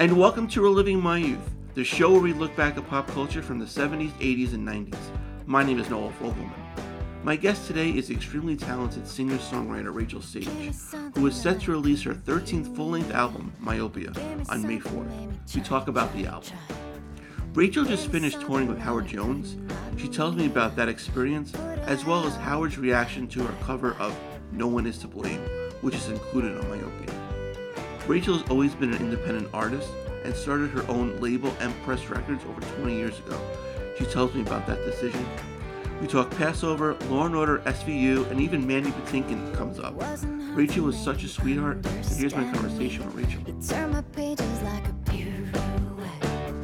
And welcome to Reliving My Youth, the show where we look back at pop culture from the 70s, 80s, and 90s. My name is Noel Fogelman. My guest today is extremely talented singer songwriter Rachael Sage, who is set to release her 13th full length album, Myopia, on May 4th. We talk about the album. Rachael just finished touring with Howard Jones. She tells me about that experience, as well as Howard's reaction to her cover of No One Is to Blame, which is included on Myopia. Rachael has always been an independent artist and started her own label, Empress Records, over 20 years ago. She tells me about that decision. We talk Passover, Law and Order, SVU, and even Mandy Patinkin comes up. Rachael was such a sweetheart, and here's my conversation with Rachael. My pages like a pirouette.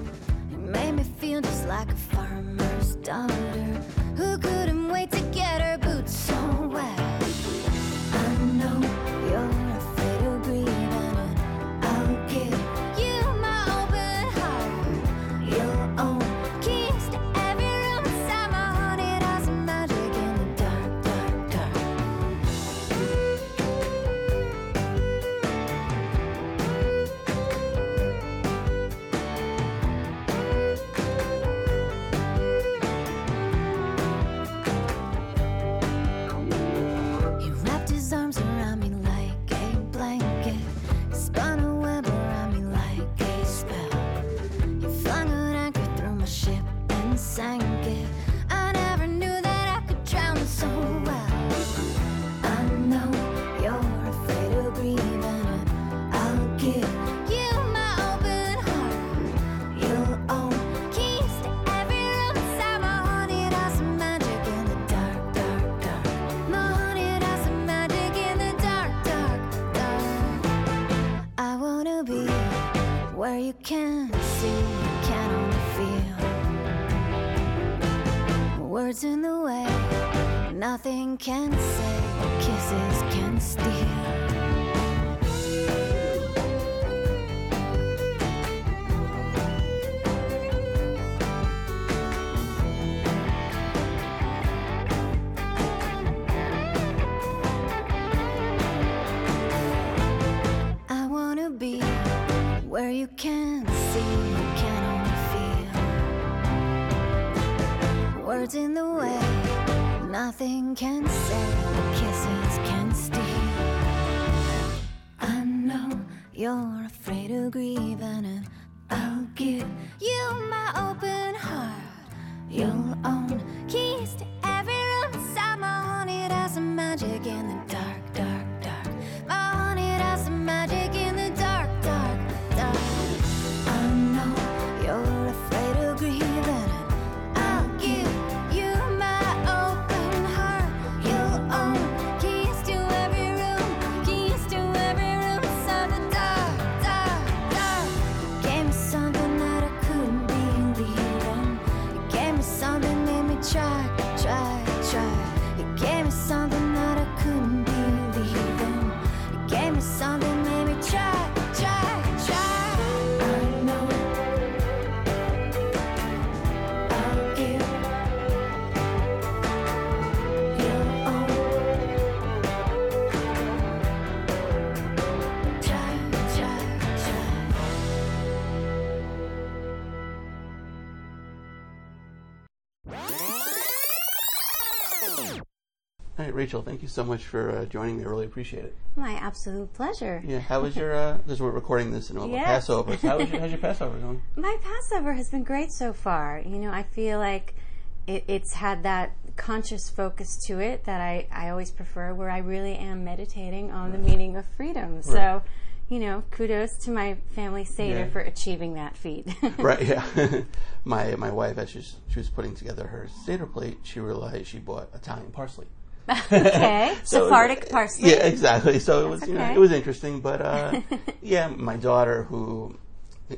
Made me feel just like a farmer's daughter you can't see, you can only feel. Words in the way, nothing can say, kisses can steal. I know you're afraid of grieving, and I'll give you my open heart. You'll own keys to All right, Rachael, thank you so much for uh, joining me. I really appreciate it. My absolute pleasure. Yeah, how was your, uh, because we're recording this in over Yes. Passover. So how was your, how's your Passover going? My Passover has been great so far. You know, I feel like it, it's had that conscious focus to it that I, I always prefer, where I really am meditating on the meaning of freedom. So, you know, kudos to my family Seder Yeah. for achieving that feat. right, yeah. my my wife, as she was, she was putting together her Seder plate, she realized she bought Italian parsley. okay. So- Sephardic parsley. Yeah, exactly. So it was, you know, it was interesting. But uh, yeah, my daughter, who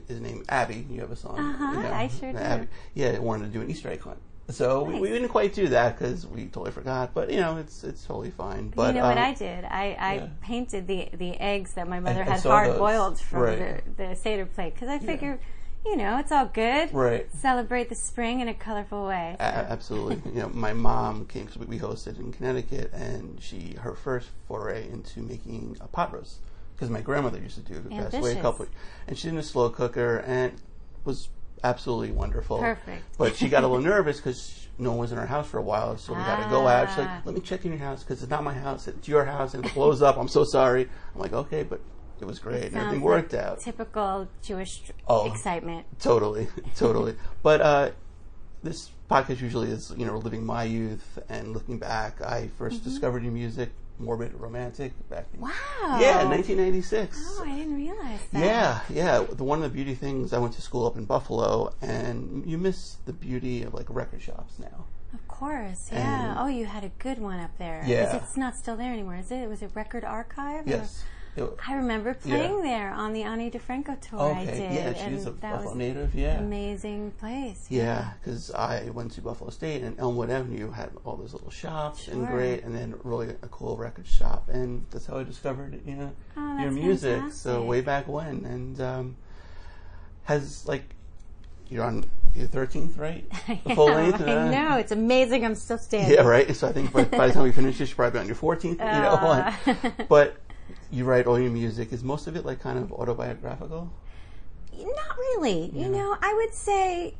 is named Abby, you have a son. Uh-huh, you know, I sure do. Yeah, wanted to do an Easter egg hunt. So we, we didn't quite do that because we totally forgot. But you know, it's it's totally fine. But you know what um, I did? I, I yeah. painted the, the eggs that my mother I had hard those. boiled from Right. the, the Seder plate because I figure, you know, it's all good. Right. Celebrate the spring in a colorful way. A- absolutely. you know, my mom came. Cause we hosted in Connecticut, and she her first foray into making a pot roast. because my grandmother used to do it. Passed away a couple, and she did a slow cooker and was absolutely wonderful. Perfect. But she got a little nervous because no one was in her house for a while, so we had to go out. She's Ah. like, "Let me check in your house because it's not my house; it's your house, and it blows up, I'm so sorry." I'm like, "Okay," but it was great. and Sounds everything like worked out. Typical Jewish Oh. excitement. Totally, totally. But uh, this podcast usually is, you know, living my youth and looking back. I 1st discovered your music, Morbid Romantic, back in. Wow. yeah, 1996. Oh, I didn't realize that. Yeah, yeah. The one of the beauty things. I went to school up in Buffalo, and you miss the beauty of like record shops now. Of course, yeah. And- oh, you had a good one up there. Yeah. Is it's not still there anymore, is it? Was it Record Archive? Yes. It- I remember playing there on the Ani DiFranco tour I did. Yeah, and she's a that Buffalo native. Yeah. amazing place. Yeah, because I went to Buffalo State and Elmwood Avenue had all those little shops and great, and then really a cool record shop, and that's how I discovered you know Oh, your music. So way back when, and um, has like you're on your thirteenth, right? The full Yeah, length. I uh, know. It's amazing I'm still standing. Yeah, right. So I think by, by the time we finish this, you're probably be on your fourteenth. You know, Uh. but you write all your music. Is most of it like kind of autobiographical? Not really. You know, I would say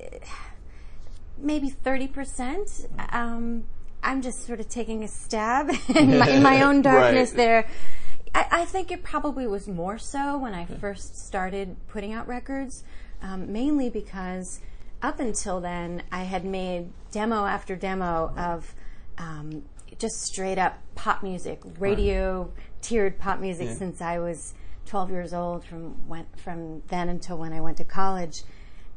maybe 30%. Um, I'm just sort of taking a stab in, my, in my own darkness Right. there. I, I think it probably was more so when I first started putting out records, um, mainly because up until then I had made demo after demo of um, just straight up pop music, radio tiered pop music Yeah. since I was 12 years old from when, from then until when I went to college.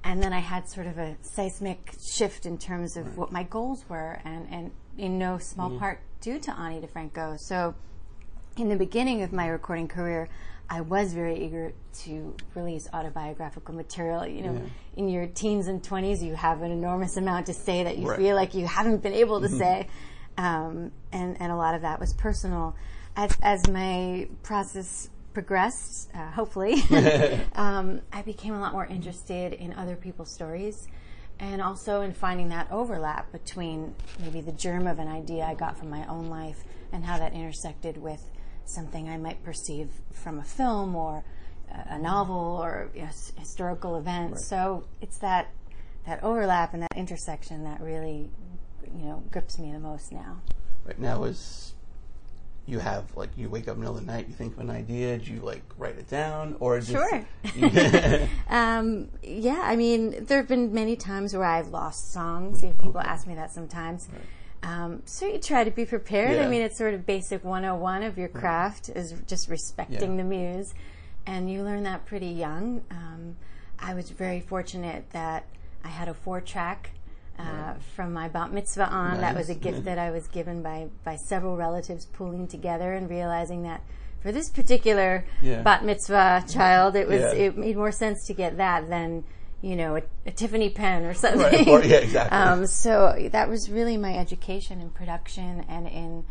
And then I had sort of a seismic shift in terms of what my goals were, and, and in no small Mm-hmm. part due to Ani DiFranco. So, in the beginning of my recording career, I was very eager to release autobiographical material. You know, in your teens and 20s, you have an enormous amount to say that you Right. feel like you haven't been able to say. Um, and, and a lot of that was personal. As, as my process progressed, uh, hopefully, um, I became a lot more interested in other people's stories and also in finding that overlap between maybe the germ of an idea I got from my own life and how that intersected with something I might perceive from a film or a- novel or a s- historical event. So it's that that overlap and that intersection that really, you know, grips me the most now. Right now is you have like you wake up in the middle of the night, you think of an idea, do you like write it down or just Sure. Um, yeah, I mean, there have been many times where I've lost songs. You know, people ask me that sometimes. Um, so you try to be prepared. I mean, it's sort of basic 101 of your craft is just respecting Yeah. the muse. And you learn that pretty young. Um, I was very fortunate that I had a four track uh, from my bat mitzvah on. That was a gift Yeah. that I was given by, by several relatives pooling together and realizing that for this particular Yeah. bat mitzvah child, it was Yeah. it made more sense to get that than you know a, a Tiffany pen or something. Right, or- yeah, exactly. Um, so that was really my education in production and in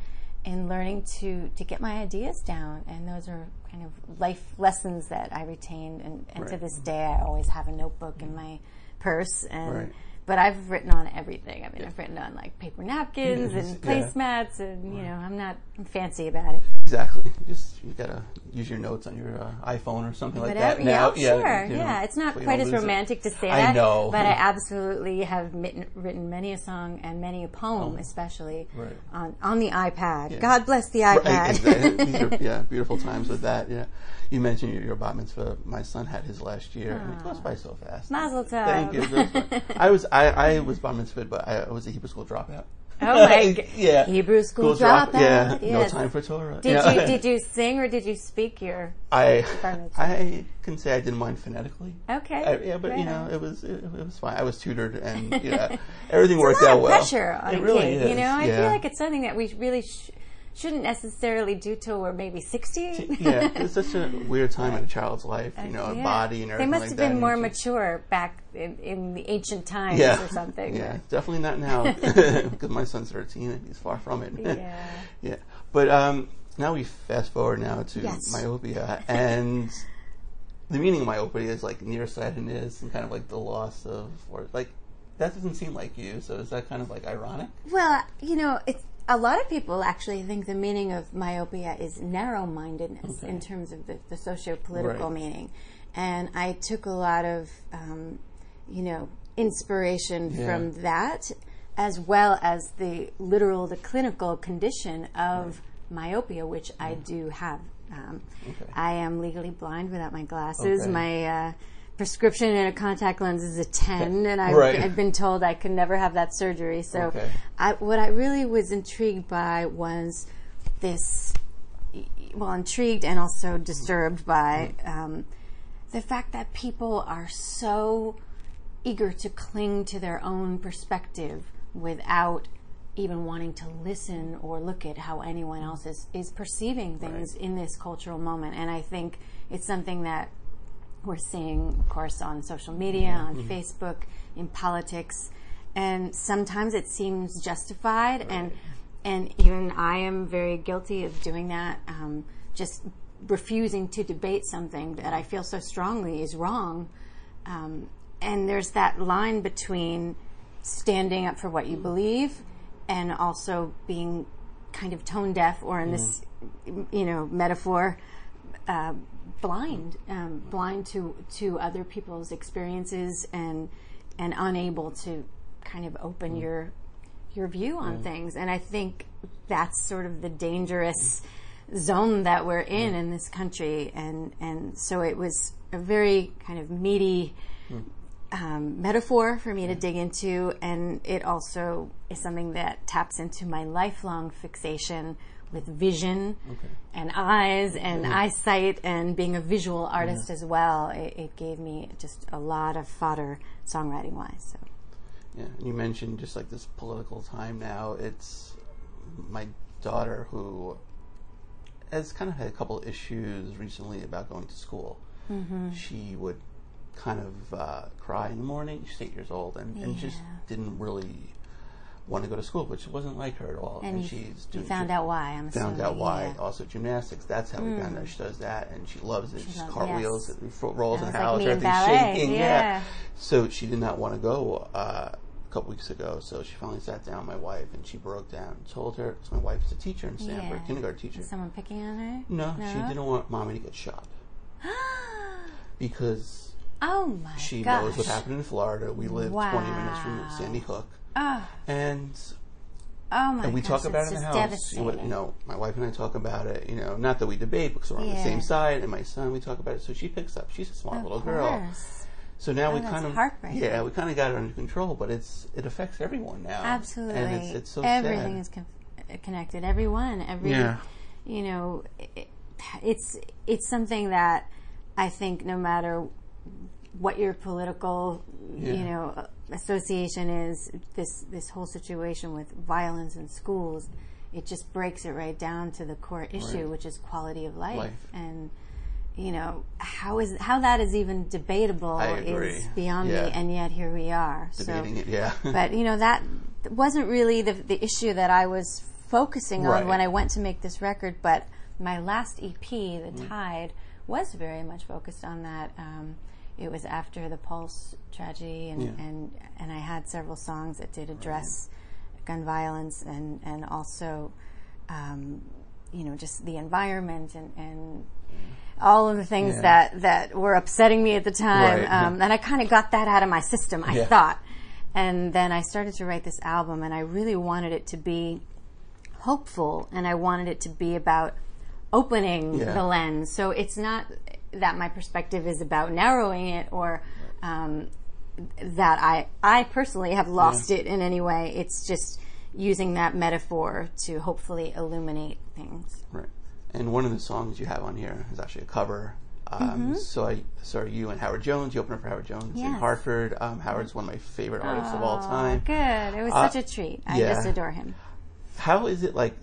in learning to to get my ideas down, and those are kind of life lessons that I retained, and, and to this day I always have a notebook in my purse and. Right. But I've written on everything. I mean, I've written on like paper napkins Yes, and yeah. placemats, and you know, I'm not I'm fancy about it. exactly. Just you gotta use your notes on your uh, iPhone or something like that. Now, yeah, sure, you know, yeah. It's not quite as lose it. romantic to say that. I know. but I absolutely have written, written many a song and many a poem, especially Oh. Right. on on the iPad. Yeah. God bless the Right, iPad. exactly. Are, yeah, beautiful times with that. Yeah, you mentioned your, your bat mitzvah. My son had his last year, and it goes by so fast. Mazel tov. Thank you. It goes by- I was I, I was bat mitzvah, but I, was a Hebrew school dropout. Oh my g- yeah, Hebrew school drop- dropout, Yeah, no yes. time for Torah. Did Yeah. you did you sing or did you speak your? I? I can say I didn't mind phonetically. Okay, I, yeah, but right you know, it was it, it was fine. I was tutored, and yeah, everything worked out well. pressure on it a really kid. is. You know, I yeah. feel like it's something that we really sh- shouldn't necessarily do till we're maybe sixty. yeah, it's such a weird time in a child's life. You know, a Yeah. body and everything. They must like have that. been more mature back in, in the ancient times yeah, or something. Yeah, definitely not now because my son's 13 and he's far from it. Yeah. yeah. But um, now we fast forward now to Yes. myopia and the meaning of myopia is like nearsightedness and kind of like the loss of or like that doesn't seem like you. So is that kind of like ironic? Well, you know, it's a lot of people actually think the meaning of myopia is narrow-mindedness in terms of the, the socio-political Right. meaning, and I took a lot of, um, you know, inspiration Yeah. from that, as well as the literal, the clinical condition of myopia, which I do have. Um, Okay. I am legally blind without my glasses. Okay. My uh, prescription and a contact lens is a 10, and I've, Right. I've been told I could never have that surgery. So, Okay. I, what I really was intrigued by was this well, intrigued and also disturbed by um, the fact that people are so eager to cling to their own perspective without even wanting to listen or look at how anyone else is, is perceiving things in this cultural moment. And I think it's something that we're seeing, of course, on social media, on Facebook, in politics, and sometimes it seems justified, and and even I am very guilty of doing that. Um, just refusing to debate something that I feel so strongly is wrong, um, and there's that line between standing up for what you believe and also being kind of tone deaf, or in this, you know, metaphor, uh, blind, um, blind to to other people's experiences, and and unable to kind of open your your view on things. And I think that's sort of the dangerous zone that we're in in this country. And and so it was a very kind of meaty um, metaphor for me to dig into, and it also is something that taps into my lifelong fixation with vision and eyes and eyesight and being a visual artist as well. It, it gave me just a lot of fodder songwriting wise. So. Yeah, and you mentioned just like this political time now. It's my daughter who has kind of had a couple issues recently about going to school. Mm-hmm. She would kind of uh, cry in the morning. She's eight years old and, and just didn't really want to go to school, which she wasn't like her at all. And you, she's doing found gym- out why, I'm Found assuming. out why. yeah. Mm. Also, gymnastics. That's how we found out she does that, and she loves it. She loves- cartwheels, yes. rolls in the Sounds like house, me everything's shaking. yeah. So she did not want to go uh, a couple weeks ago. So she finally sat down, with my wife, and she broke down. and Told her, because my wife's a teacher in Stamford, Yeah. kindergarten teacher. Is someone picking on her? No, she didn't want mommy to get shot because oh my she gosh. knows what happened in Florida. We live 20 minutes from Sandy Hook. Oh, And oh my and we gosh, talk about it in the house. You know, my wife and I talk about it. You know, not that we debate because we're on the same side. And my son, we talk about it. So she picks up. She's a smart Of little girl. course. So now Oh, we kind of yeah, we kind of got it under control. But it's it affects everyone now. Absolutely. and it's, it's so Everything sad. is con- uh, connected. Everyone, every Yeah. you know, it, it's it's something that I think no matter what your political Yeah. you know association is, this this whole situation with violence in schools, it just breaks it right down to the core issue, Right. which is quality of life, Life. and. You know how is how that is even debatable is beyond Yeah. me, and yet here we are. So- it, yeah. but you know that wasn't really the the issue that I was focusing on Right. when I went to make this record. But my last EP, The Tide, was very much focused on that. Um, it was after the Pulse tragedy, and, Yeah. and and I had several songs that did address gun violence and and also, um, you know, just the environment and and all of the things Yeah. that that were upsetting me at the time. Right. Um, and I kind of got that out of my system. I Yeah. thought, and then I started to write this album, and I really wanted it to be hopeful, and I wanted it to be about opening Yeah. the lens. So it's not that my perspective is about narrowing it or um, that I I personally have lost it in any way. It's just using that metaphor to hopefully illuminate things. Right. And one of the songs you have on here is actually a cover. Um, So I saw you and Howard Jones. You opened up for Howard Jones in Mm-hmm. Hartford. Um, Howard's one of my favorite artists of all Oh, time. Good. It was Uh, such a treat. I yeah. just adore him. How is it like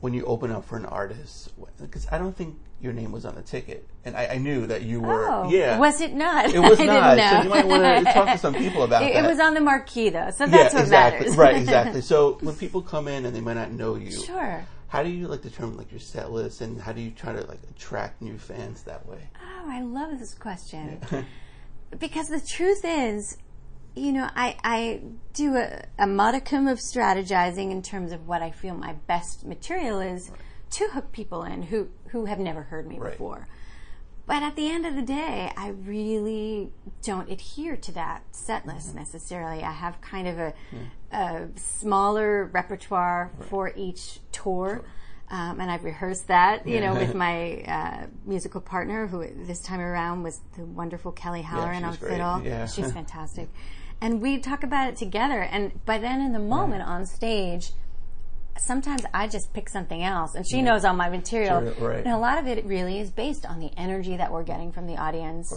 when you open up for an artist? Because I don't think your name was on the ticket, and I, I knew that you were. Oh, yeah, Was it not? It was I not. Didn't So you might want to talk to some people about it, that. it was on the marquee though, so that's yeah, what exactly. matters. right, exactly. So when people come in and they might not know you, sure. how do you like determine like your set list, and how do you try to like attract new fans that way? Oh, I love this question. because the truth is, you know, I, I do a, a modicum of strategizing in terms of what I feel my best material is to hook people in who, who have never heard me Right. before. But at the end of the day, I really don't adhere to that set list necessarily. I have kind of a, a smaller repertoire for each tour. Um, and I've rehearsed that, you know, with my uh, musical partner, who this time around was the wonderful Kelly Halloran she on fiddle. Yeah. She's fantastic. And we talk about it together. And by then, in the moment on stage, sometimes I just pick something else, and she knows all my material. Sure, right. And a lot of it really is based on the energy that we're getting from the audience,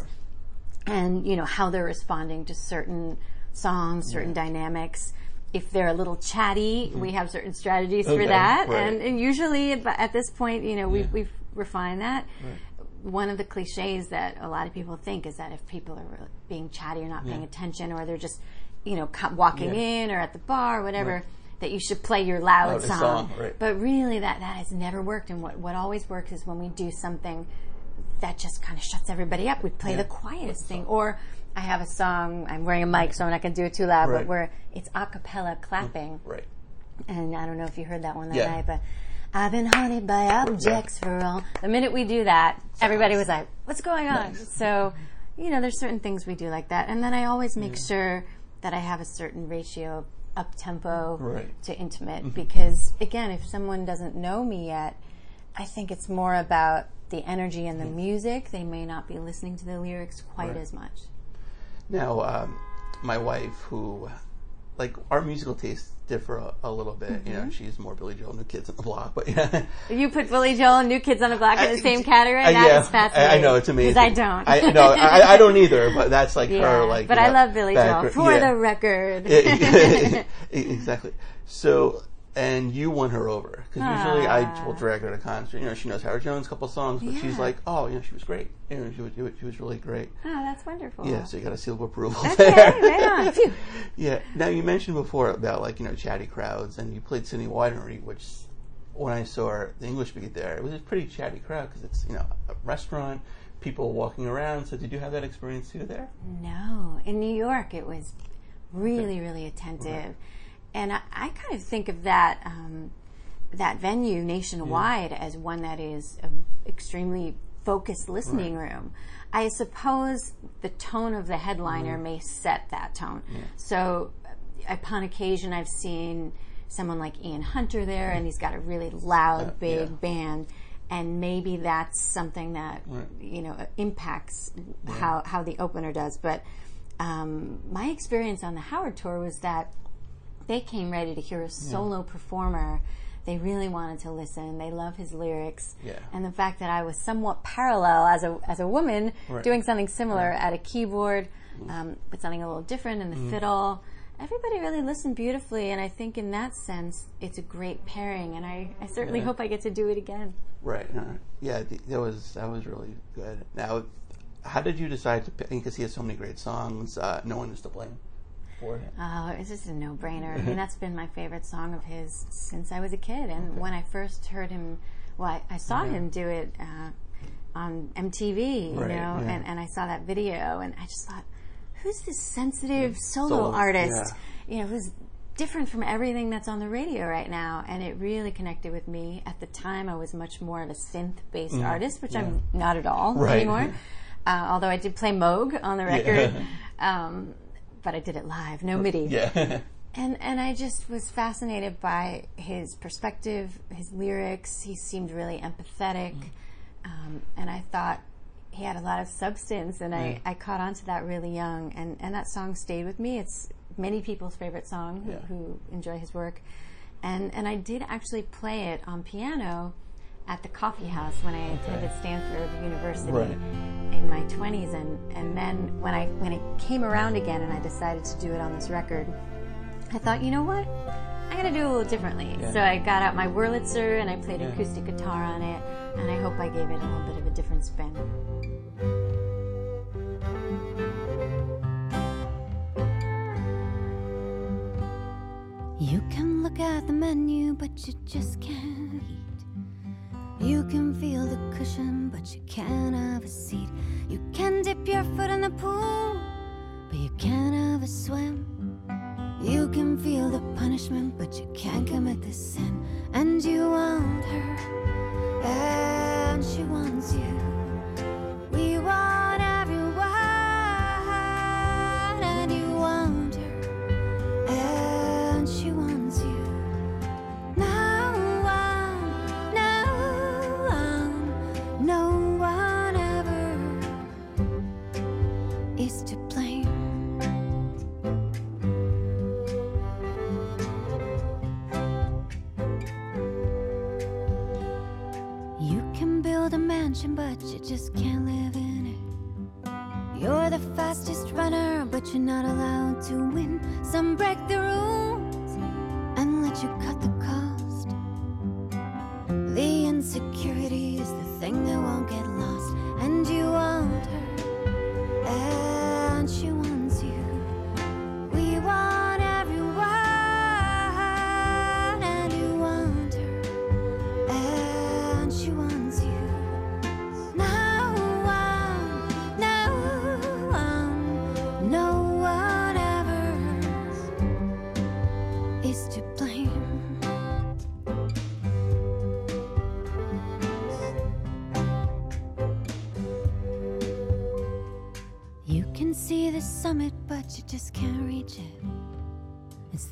and you know how they're responding to certain songs, certain dynamics. If they're a little chatty, we have certain strategies Mm-hmm. Okay, for that, right. and, and usually at, this point, you know, we've, we've refined that. One of the cliches that a lot of people think is that if people are being chatty or not paying attention, or they're just, you know, walking Yeah. in or at the bar, or whatever, that you should play your loud Loudest song. song, right. But really, that that has never worked. And what what always works is when we do something that just kind of shuts everybody up. We play the quietest thing, or I have a song. I'm wearing a mic, so I'm not going to do it too loud. Right. But where it's a cappella clapping, mm, Right. and I don't know if you heard that one that Yeah. night, but. I've been haunted by objects for all. The minute we do that, everybody was like, "What's going on?" So, you know, there's certain things we do like that, and then I always make sure that I have a certain ratio up tempo Right. Mm-hmm. to intimate because, again, if someone doesn't know me yet, I think it's more about the energy and the music. They may not be listening to the lyrics quite Mm-hmm. Right. as much. Now, um, my wife, who, like, our musical tastes differ a, a little bit. You know, she's more Billy Joel, New Kids on the Block, but yeah. You put Billy Joel and New Kids on the Block in the same category. Uh, That yeah, is fascinating. I, I know it's amazing. Because I don't. I no, I, I don't either. But that's like Yeah, her. Like, but I know, love Billy Joel for yeah. the record. Exactly. So, and you won her over because usually I Ah. will drag her to concert. You know, she knows Howard Jones' a couple songs, but she's like, oh, you know, she was great. You know, she was, she was really great. oh, that's wonderful. Yeah, so you got a seal of approval Okay, there. right Yeah. Now you mentioned before about like you know chatty crowds, and you played City Winery, which when I saw the English beat there, it was a pretty chatty crowd because it's you know a restaurant, people walking around. So did you have that experience too there? No, in New York it was really, really attentive, and I, I kind of think of that um, that venue nationwide as one that is an extremely focused listening room. I suppose the tone of the headliner may set that tone. So, upon occasion, I've seen someone like Ian Hunter there, and he's got a really loud, big yeah. band. And maybe that's something that you know impacts how how the opener does. But um, my experience on the Howard tour was that they came ready to hear a solo performer. They really wanted to listen. They love his lyrics, Yeah. and the fact that I was somewhat parallel as a as a woman Right. doing something similar at a keyboard, um, but something a little different in the Mm-hmm. fiddle. Everybody really listened beautifully, and I think in that sense, it's a great pairing. And I, I certainly Yeah. hope I get to do it again. Right. uh, yeah, that was that was really good. Now, how did you decide to pick? Because he has so many great songs. Uh, no one is to blame for it. Oh, it's just a no-brainer. I mean, that's been my favorite song of his since I was a kid. And when I first heard him, well, I, I saw him do it uh, on MTV, you Right, know, yeah. and, and I saw that video, and I just thought, who's this sensitive solo, Solo, artist? You know, who's different from everything that's on the radio right now, and it really connected with me. At the time, I was much more of a synth-based artist, which I'm not at all Mm, anymore. Uh, although I did play Moog on the record, um, but I did it live, no MIDI. Yeah. And and I just was fascinated by his perspective, his lyrics. He seemed really empathetic, um, and I thought he had a lot of substance. And I, I caught on to that really young, and and that song stayed with me. It's many people's favorite song who, Yeah. who enjoy his work, and and I did actually play it on piano at the coffee house when I attended Stanford University Right. in my 20s and and then when I when it came around again and I decided to do it on this record I thought, you know what? I'm gonna do it a little differently. Yeah. So I got out my Wurlitzer and I played acoustic guitar on it, and I hope I gave it a little bit of a different spin. You can look at the menu, but you just can't eat. You can feel the cushion, but you can't have a seat. You can dip your foot in the pool, but you can't have a swim. You can feel the punishment, but you can't commit the sin. And you want her, and she wants you.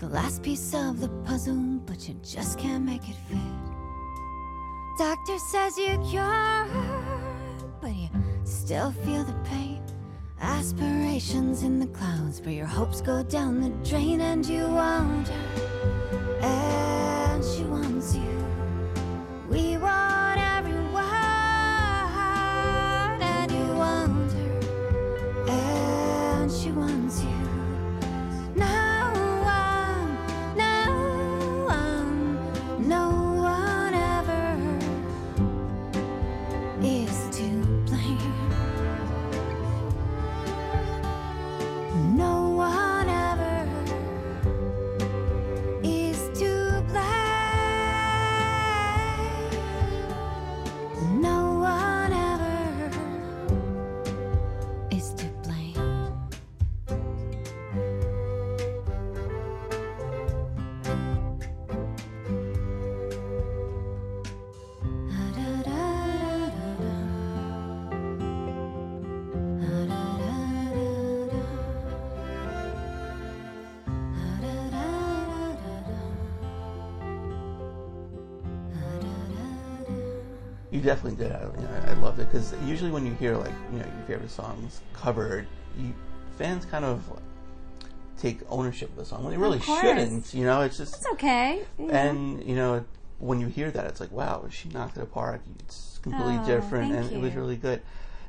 Last piece of the puzzle, but you just can't make it fit. Doctor says you're cured, but you still feel the pain. Aspirations in the clouds, but your hopes go down the drain, and you want You definitely did. I, you know, I loved it because usually when you hear like you know your favorite songs covered, you fans kind of take ownership of the song when they really shouldn't. You know, it's just It's okay. you and you know when you hear that, it's like wow, she knocked it apart. It's completely Oh, different, and it was really good.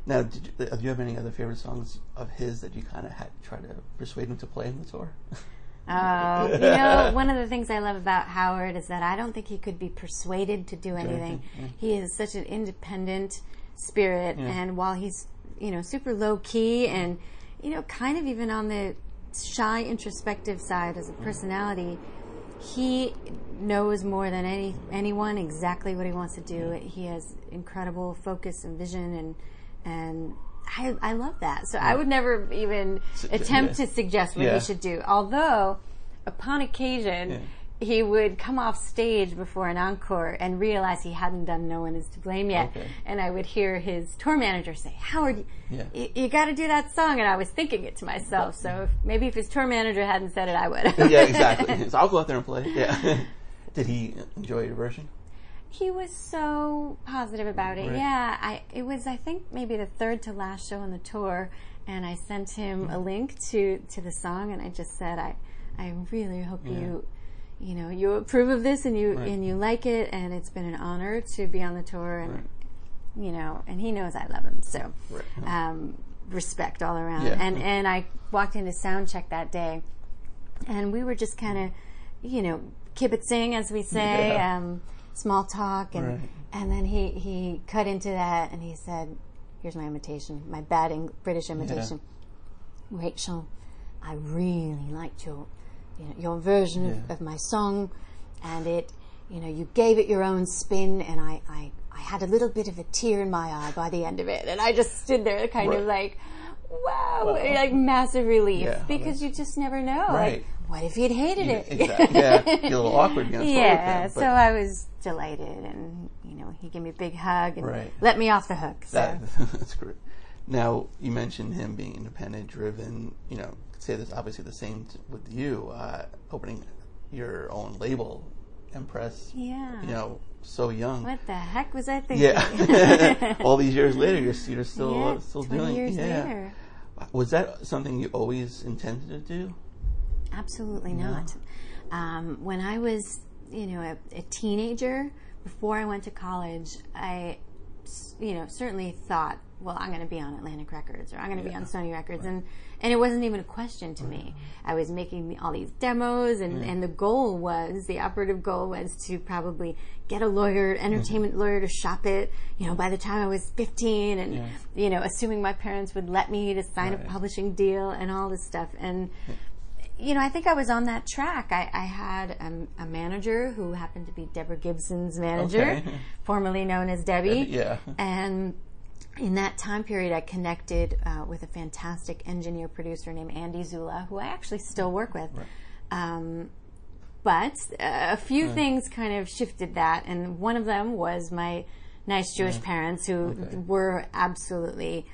Now, did you, do you have any other favorite songs of his that you kind of had to try to persuade him to play in the tour? Oh, you know, one of the things I love about Howard is that I don't think he could be persuaded to do anything. He is such an independent spirit, and while he's, you know, super low key and, you know, kind of even on the shy, introspective side as a mm-hmm. personality, he knows more than any anyone exactly what he wants to do. He has incredible focus and vision, and and I, I love that. So I would never even attempt to suggest what he should do. Although, upon occasion, he would come off stage before an encore and realize he hadn't done "No One Is to Blame" yet, Okay. and I would hear his tour manager say, "Howard, Yeah. you, you got to do that song," and I was thinking it to myself. So if, maybe if his tour manager hadn't said it, I would. yeah, exactly. So I'll go out there and play. Yeah. Did he enjoy your version? He was so positive about it. Right. Yeah, I it was I think maybe the third to last show on the tour, and I sent him a link to to the song, and I just said I I really hope you you know you approve of this and you Right. and you like it, and it's been an honor to be on the tour, and Right. you know, and he knows I love him, so um, respect all around. Yeah. And and I walked into sound check that day, and we were just kind of, you know, kibitzing as we say, Yeah. um, small talk, and Right. and then he he cut into that, and he said, "Here's my imitation, my bad Eng- British imitation, Rachael. I really liked your, you know, your version Yeah. of, of my song, and it, you know, you gave it your own spin, and I, I, I had a little bit of a tear in my eye by the end of it, and I just stood there, kind of like, wow, like massive relief, Yeah, because you just never know. Right. Like, what if he'd hated it? Exactly. Yeah, be a little awkward yeah, him, so I was delighted, and you know, he gave me a big hug and Right. let me off the hook. So. that, that's great. Now you mentioned him being independent, driven. You know, say this obviously the same t- with you, uh, opening your own label, Empress. yeah. You know, so young. What the heck was I thinking? Yeah. All these years later, you're, you're still yeah, still 20 doing. years yeah. later. Was that something you always intended to do? Absolutely not. Um, when I was, you know, a, a teenager, before I went to college, I, you know, certainly thought, well, I'm going to be on Atlantic Records or I'm going to be on Sony Records, and and it wasn't even a question to me. I was making all these demos, and and the goal was the operative goal was to probably get a lawyer, entertainment lawyer, to shop it. You know, by the time I was 15, and you know, assuming my parents would let me to sign Right. a publishing deal and all this stuff, and you know, I think I was on that track. I, I had a, a manager who happened to be Deborah Gibson's manager, Okay. formerly known as Debbie. Yeah. And in that time period, I connected uh, with a fantastic engineer producer named Andy Zulla, who I actually still work with. Um, but uh, a few things kind of shifted that, and one of them was my nice Jewish parents who Okay. were absolutely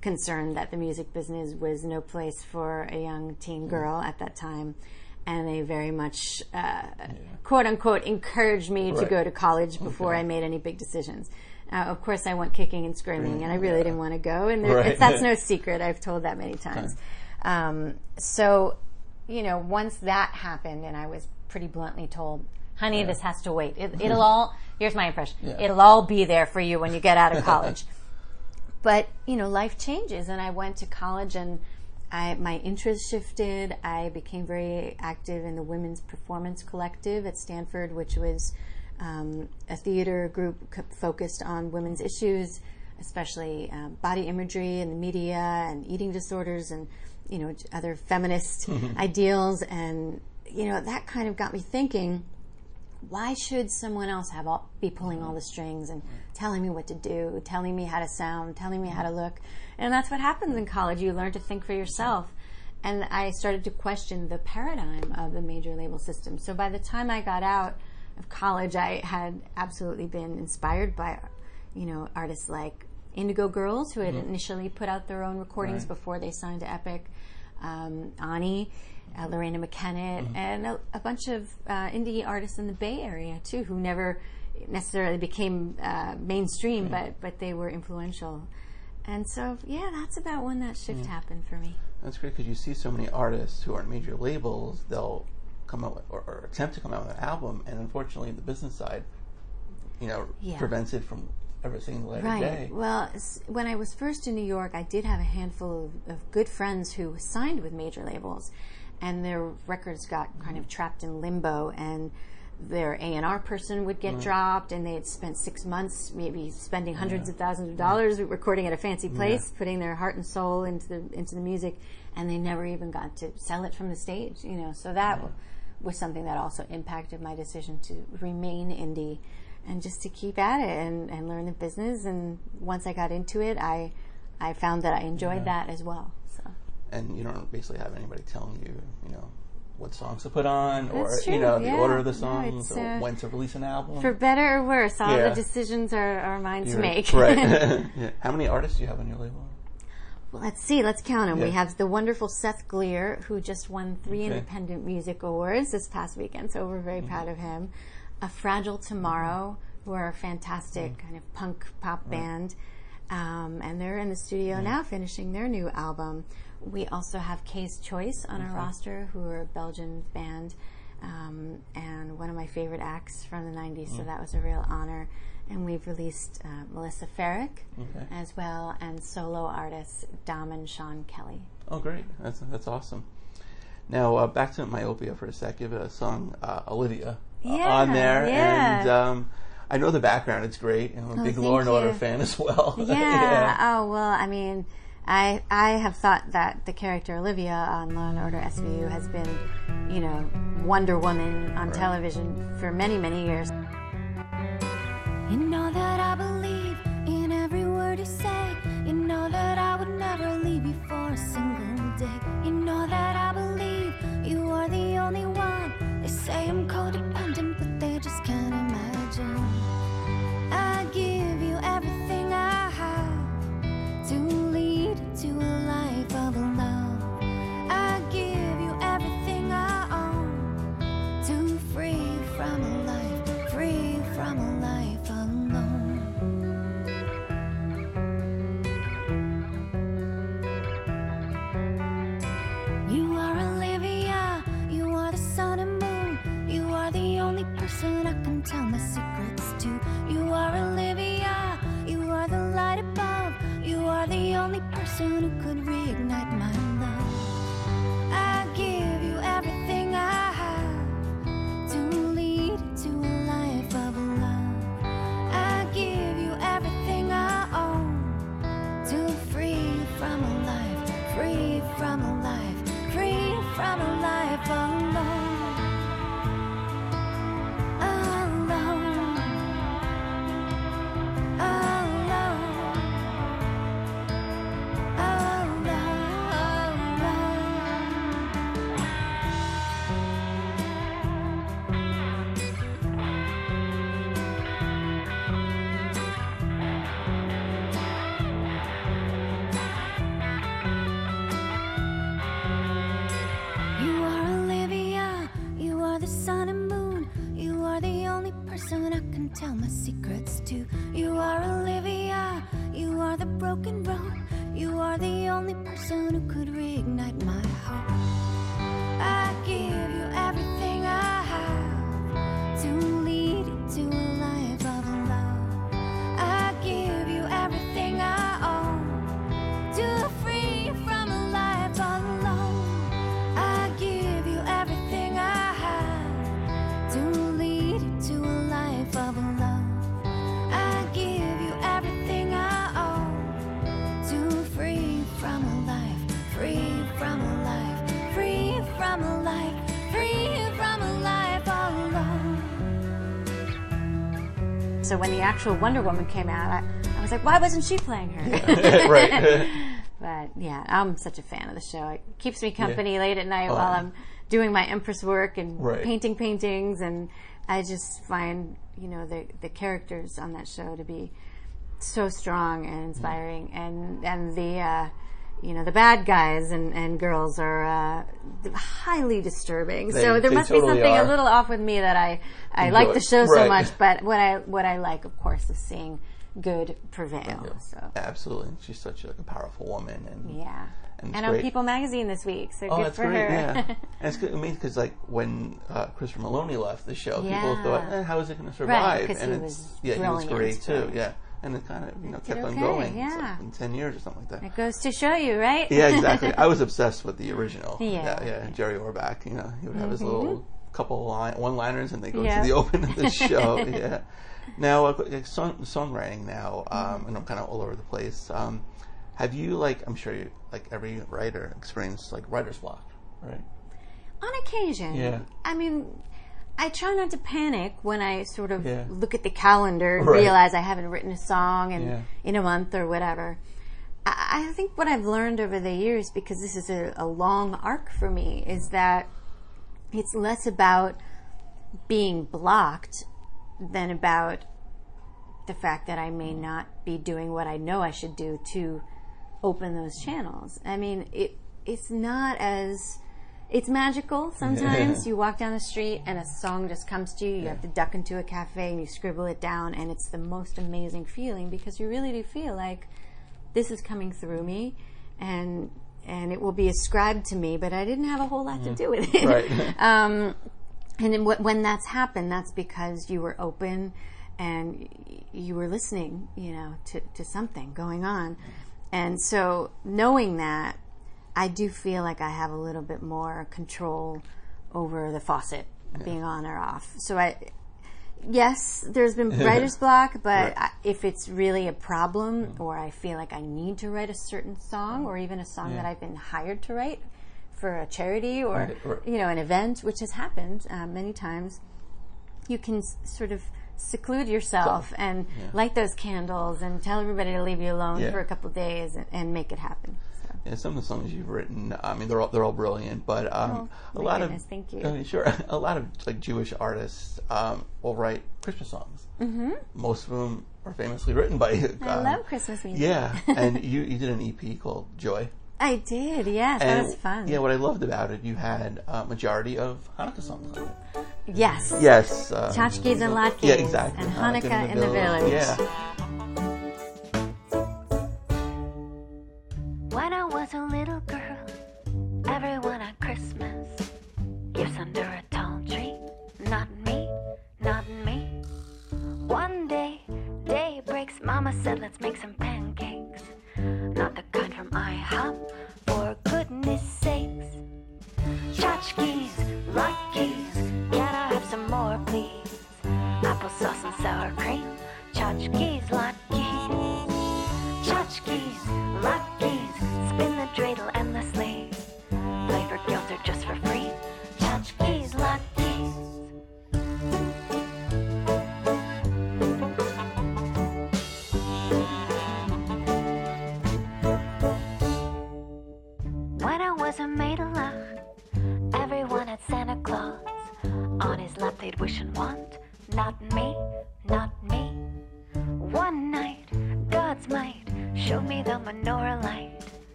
concerned that the music business was no place for a young teen girl at that time. And they very much, uh, quote unquote, encouraged me to go to college before I made any big decisions. Uh, of course, I went kicking and screaming, and I really didn't want to go. And there, Right. it's, that's no secret. I've told that many times. Um, so, you know, once that happened, and I was pretty bluntly told, "Honey, this has to wait. It, it'll all." Here's my impression. Yeah. It'll all be there for you when you get out of college. but you know, life changes, and I went to college, and I my interest shifted. I became very active in the Women's Performance Collective at Stanford, which was um, a theater group c- focused on women's issues, especially um, body imagery in the media and eating disorders, and you know other feminist ideals, and you know that kind of got me thinking why should someone else have all, be pulling all the strings and telling me what to do, telling me how to sound, telling me how to look? And that's what happens in college. You learn to think for yourself. And I started to question the paradigm of the major label system. So by the time I got out of college, I had absolutely been inspired by, you know, artists like Indigo Girls, who had initially put out their own recordings Right. before they signed to Epic, um, Ani, uh, Loreena McKennitt, and a, a bunch of uh, indie artists in the Bay Area too, who never necessarily became uh, mainstream, but but they were influential. And so, yeah, that's about when that shift happened for me. That's great because you see so many artists who aren't major labels. They'll come out with, or, or attempt to come out with an album, and unfortunately, the business side, you know, Yeah. prevents it from ever seeing the light of Right. day. Well, s- when I was first in New York, I did have a handful of, of good friends who signed with major labels, and their records got kind of trapped in limbo, and their A and R person would get dropped, and they had spent six months, maybe spending hundreds of thousands of dollars recording at a fancy place, putting their heart and soul into the into the music, and they never even got to sell it from the stage. You know, so that was something that also impacted my decision to remain indie and just to keep at it and, and learn the business. And once I got into it, I I found that I enjoyed that as well. And you don't basically have anybody telling you, you know, what songs to put on, or you know, the yeah. order of the songs, or uh, when to release an album. for better or worse, all Yeah. the decisions are, are mine to You're- make. right? yeah. How many artists do you have on your label? Well, let's see. Let's count them. We have the wonderful Seth Glier, who just won three Okay. Independent Music Awards this past weekend, so we're very proud of him. A Fragile Tomorrow, who are a fantastic kind of punk pop band, um, and they're in the studio now finishing their new album. We also have K's Choice on our roster, who are a Belgian band, um, and one of my favorite acts from the '90s. So that was a real honor. And we've released uh, Melissa Ferrick Okay. as well, and solo artists Dom and Sean Kelly. Oh, great! That's that's awesome. Now uh, back to myopia for a sec. You Give a song, uh, Olivia, uh, Yeah, on there, yeah. and um, I know the background. It's great. I'm a Oh, big Law and Order fan as well. Yeah. Oh well, I mean, I I have thought that the character Olivia on Law and Order SVU has been, you know, Wonder Woman on television for many many years. So when the actual Wonder Woman came out, I, I was like, why wasn't she playing her? right. But yeah, I'm such a fan of the show. It keeps me company late at night Oh, while. I'm doing my MPress work and Right. painting paintings, and I just find you know the the characters on that show to be so strong and inspiring, and and the. Uh, you know the bad guys and, and girls are uh, highly disturbing. They- so there must totally be something are. a little off with me that I I Enjoy like the show so much. But what I what I like, of course, is seeing good prevail. So Absolutely. She's such like a powerful woman, and yeah. And And on. People Magazine this week, so Oh, good that's for great. her. Yeah, and it's good. I mean, because like when uh, Christopher Meloni left the show, people thought, eh, "How is it going to survive?" 'cause and he it's was yeah, he was great too. Yeah, and it kind of you know kept on going. Yeah. like in ten years or something like that. It goes to show you, right? Yeah, exactly. I was obsessed with the original. Yeah. yeah, yeah. Jerry Orbach. You know, he would have his little couple line, one-liners, and they go Yeah. to the open of the show. yeah. Now, uh, song, songwriting. Now, um, and I'm kind of all over the place. Um, have you like? I'm sure you like every writer experienced like writer's block, right? On occasion. Yeah. I mean, I try not to panic when I sort of Yeah. look at the calendar and Right. realize I haven't written a song in, Yeah. in a month or whatever. I, I think what I've learned over the years, because this is a, a long arc for me, is that it's less about being blocked than about the fact that I may not be doing what I know I should do to open those channels. I mean, it it's not as it's magical sometimes. you walk down the street and a song just comes to you. You have to duck into a cafe and you scribble it down, and it's the most amazing feeling because you really do feel like this is coming through me, and and it will be ascribed to me, but I didn't have a whole lot to do with it. Right. um, and then wh- when that's happened, that's because you were open and y- you were listening, you know, to, to something going on. And so knowing that, I do feel like I have a little bit more control over the faucet being on or off. So I, yes, there's been writer's block, but Right. I, if it's really a problem or I feel like I need to write a certain song or even a song that I've been hired to write for a charity or Right, right. you know an event, which has happened um, many times, you can s- sort of seclude yourself and light those candles and tell everybody to leave you alone Yeah. for a couple days and, and make it happen. Yeah, some of the songs you've written, I mean, they're all they're all brilliant, but um, Oh, a lot goodness, of thank you. I mean, sure, a lot of like Jewish artists um, will write Christmas songs. Mm-hmm. Most of them are famously written by. I um, love Christmas music. Yeah, and you you did an EP called Joy. I did, yes, And that was fun. Yeah, what I loved about it, you had a majority of Hanukkah songs on it. yes. Yes. Uh, Tchotchkes and latkes. yeah, exactly. And Hanukkah in the village. Yeah.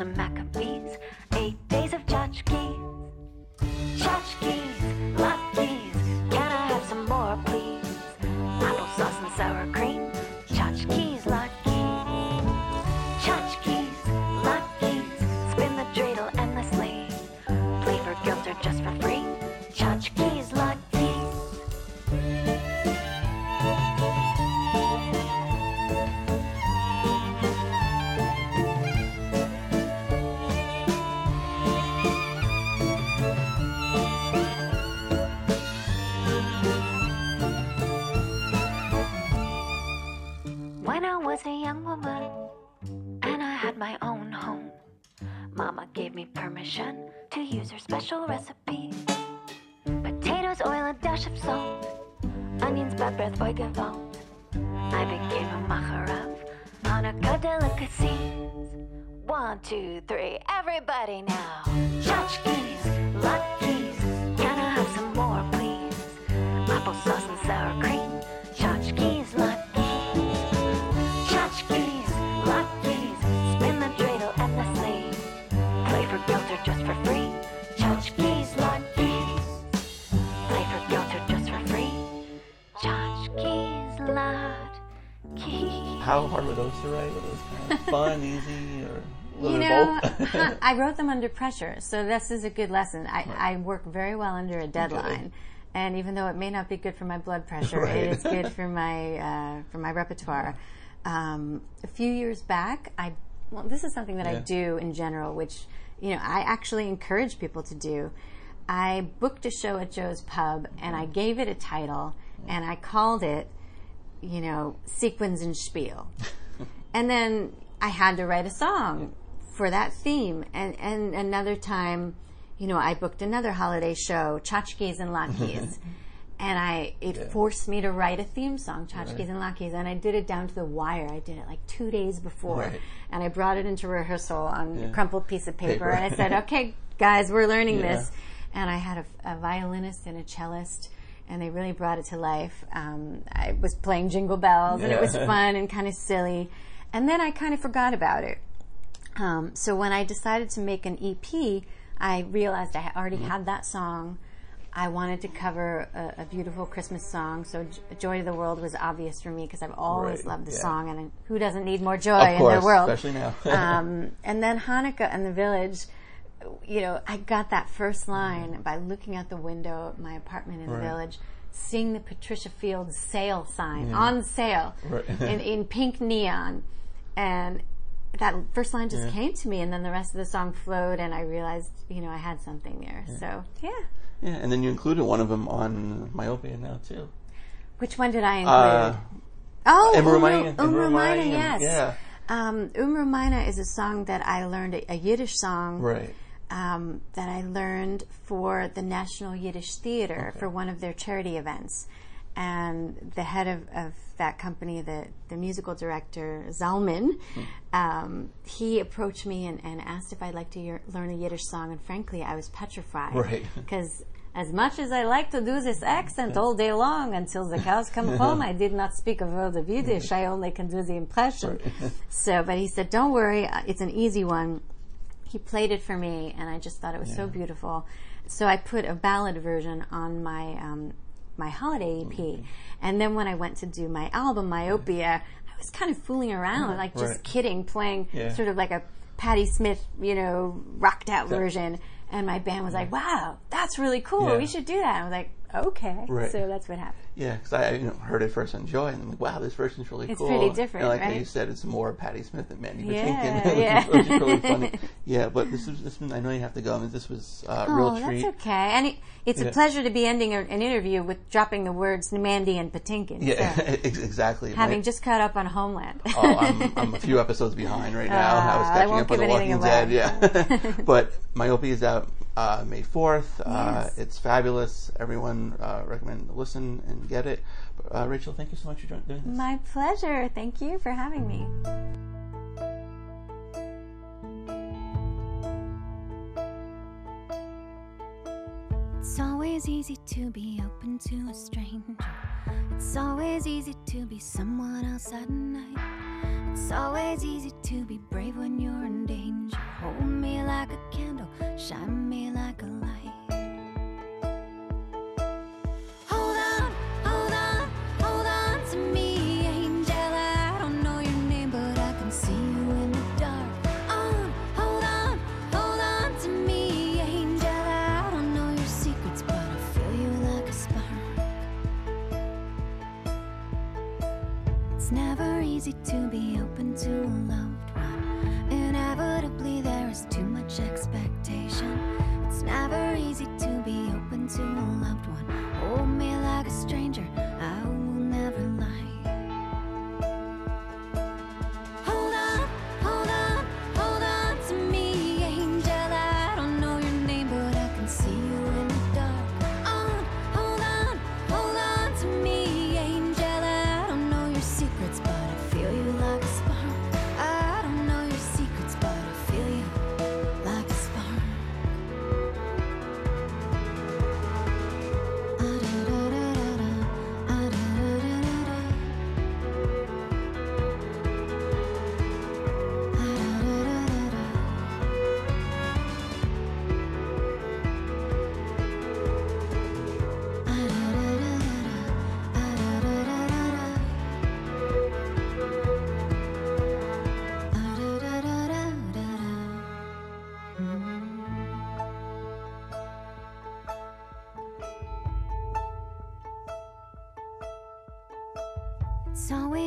Miracles and was a young woman and I had my own home, Mama gave me permission to use her special recipe. Potatoes, oil, a dash of salt, onions, breath, Voigevalt. I became a macher of Hanukkah delicacies. One, two, three, everybody now. Tchotchkes, latkes. How hard were those to write? Were those kind of fun, easy, or little You know? I wrote them under pressure, so this is a good lesson. I, I work very well under a deadline, and even though it may not be good for my blood pressure, Right. it is good for my uh, for my repertoire. Um, a few years back, I well, this is something that I do in general, which you know I actually encourage people to do. I booked a show at Joe's Pub, and I gave it a title, and I called it, you know, Sequins and Spiel and then I had to write a song for that theme. And and another time, you know, I booked another holiday show, Tchotchkes and Latkes. And I, it forced me to write a theme song, Tchotchkes and Latkes, and I did it down to the wire. I did it like two days before, Right. and I brought it into rehearsal on a crumpled piece of paper, Paper. and I said, "Okay, guys, we're learning Yeah. this." And I had a, a violinist and a cellist, and they really brought it to life. Um, I was playing Jingle Bells, and it was fun and kind of silly. And then I kind of forgot about it. Um, so when I decided to make an EP, I realized I already Mm-hmm. had that song. I wanted to cover a, a beautiful Christmas song, so J- "Joy to the World" was obvious for me because I've always Right, loved the yeah. song, and who doesn't need more joy of in course, their world? especially now. um, and then Hanukkah and the Village. You know, I got that first line by looking out the window of my apartment in the village, seeing the Patricia Fields sale sign on sale Right. in, in pink neon, and that first line just Yeah. came to me, and then the rest of the song flowed, and I realized, you know, I had something there. So, yeah. yeah, and then you included one of them on Myopia now too. Which one did I include? Uh, oh, Imre Umru- Meine- Umru Imre Meine, Meine, yes. yeah. Um, Umru Meine is a song that I learned, a, a Yiddish song right. Um, that I learned for the National Yiddish Theater for one of their charity events. And the head of, of that company, the, the musical director, Zalman, um, he approached me and, and asked if I'd like to year, learn a Yiddish song. And frankly, I was petrified. Right. Because as much as I like to do this accent all day long until the cows come home, I did not speak a word of Yiddish. I only can do the impression. So, but he said, don't worry, uh, it's an easy one he played it for me, and I just thought it was so beautiful. So I put a ballad version on my um, my holiday EP, and then when I went to do my album Myopia, I was kind of fooling around, like just Right. kidding, playing Yeah. sort of like a Patti Smith, you know, rocked out version. And my band was like, "Wow, that's really cool. Yeah. We should do that." I was like, "Okay." Right. So that's what happened. Yeah, because I you know, heard it first on Joy, and I'm like, wow, this version's really It's cool. pretty different, And like right? you said, it's more Patti Smith than Mandy Yeah, Patinkin, yeah. which is really funny. Yeah, but this is this. I know you have to go. I mean, this was uh, a real Oh, treat. that's okay. And it, it's Yeah. a pleasure to be ending a, an interview with dropping the words Mandy and Patinkin. Yeah, So, ex- exactly. having My- just caught up on Homeland. oh, I'm, I'm a few episodes behind right now. I was Ah, I catching won't up on give The Walking Dead. away. Yeah, but Myopia is out uh, May 4th. Uh, Yes. it's fabulous. Everyone uh, recommend to listen and get it. Uh, Rachael, thank you so much for doing this. My pleasure. Thank you for having me. It's always easy to be open to a stranger. It's always easy to be someone else at night. It's always easy to be brave when you're in danger. Hold me like a candle, shine me like a light. Easy to be open to a loved one. Inevitably, there is too much expectation. It's never easy to be open to a loved one. Hold me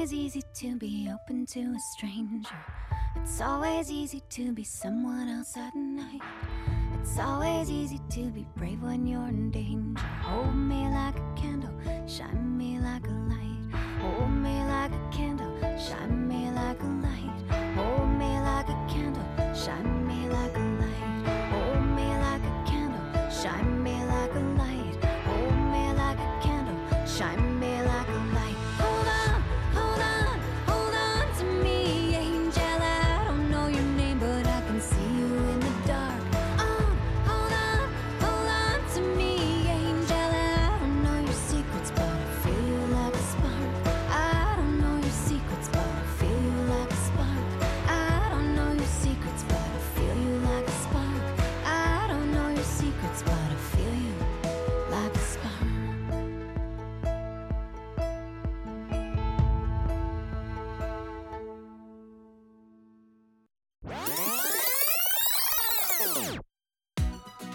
always easy to be open to a stranger. It's always easy to be someone else at night. It's always easy to be brave when you're in danger. Hold me like a candle, shine me like a light.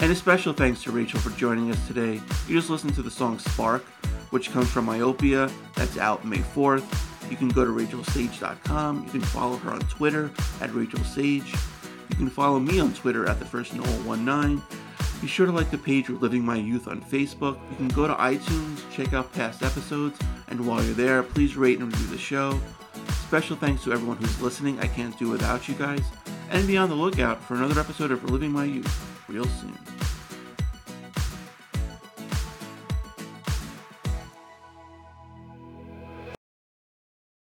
And a special thanks to Rachael for joining us today. You just listened to the song Spark, which comes from Myopia, that's out May 4th. You can go to rachaelsage.com. You can follow her on Twitter at Rachael Sage. You can follow me on Twitter at the first Noel19. Be sure to like the page Reliving My Youth on Facebook. You can go to iTunes, check out past episodes, and while you're there, please rate and review the show. Special thanks to everyone who's listening. I can't do without you guys. And be on the lookout for another episode of Reliving My Youth real soon.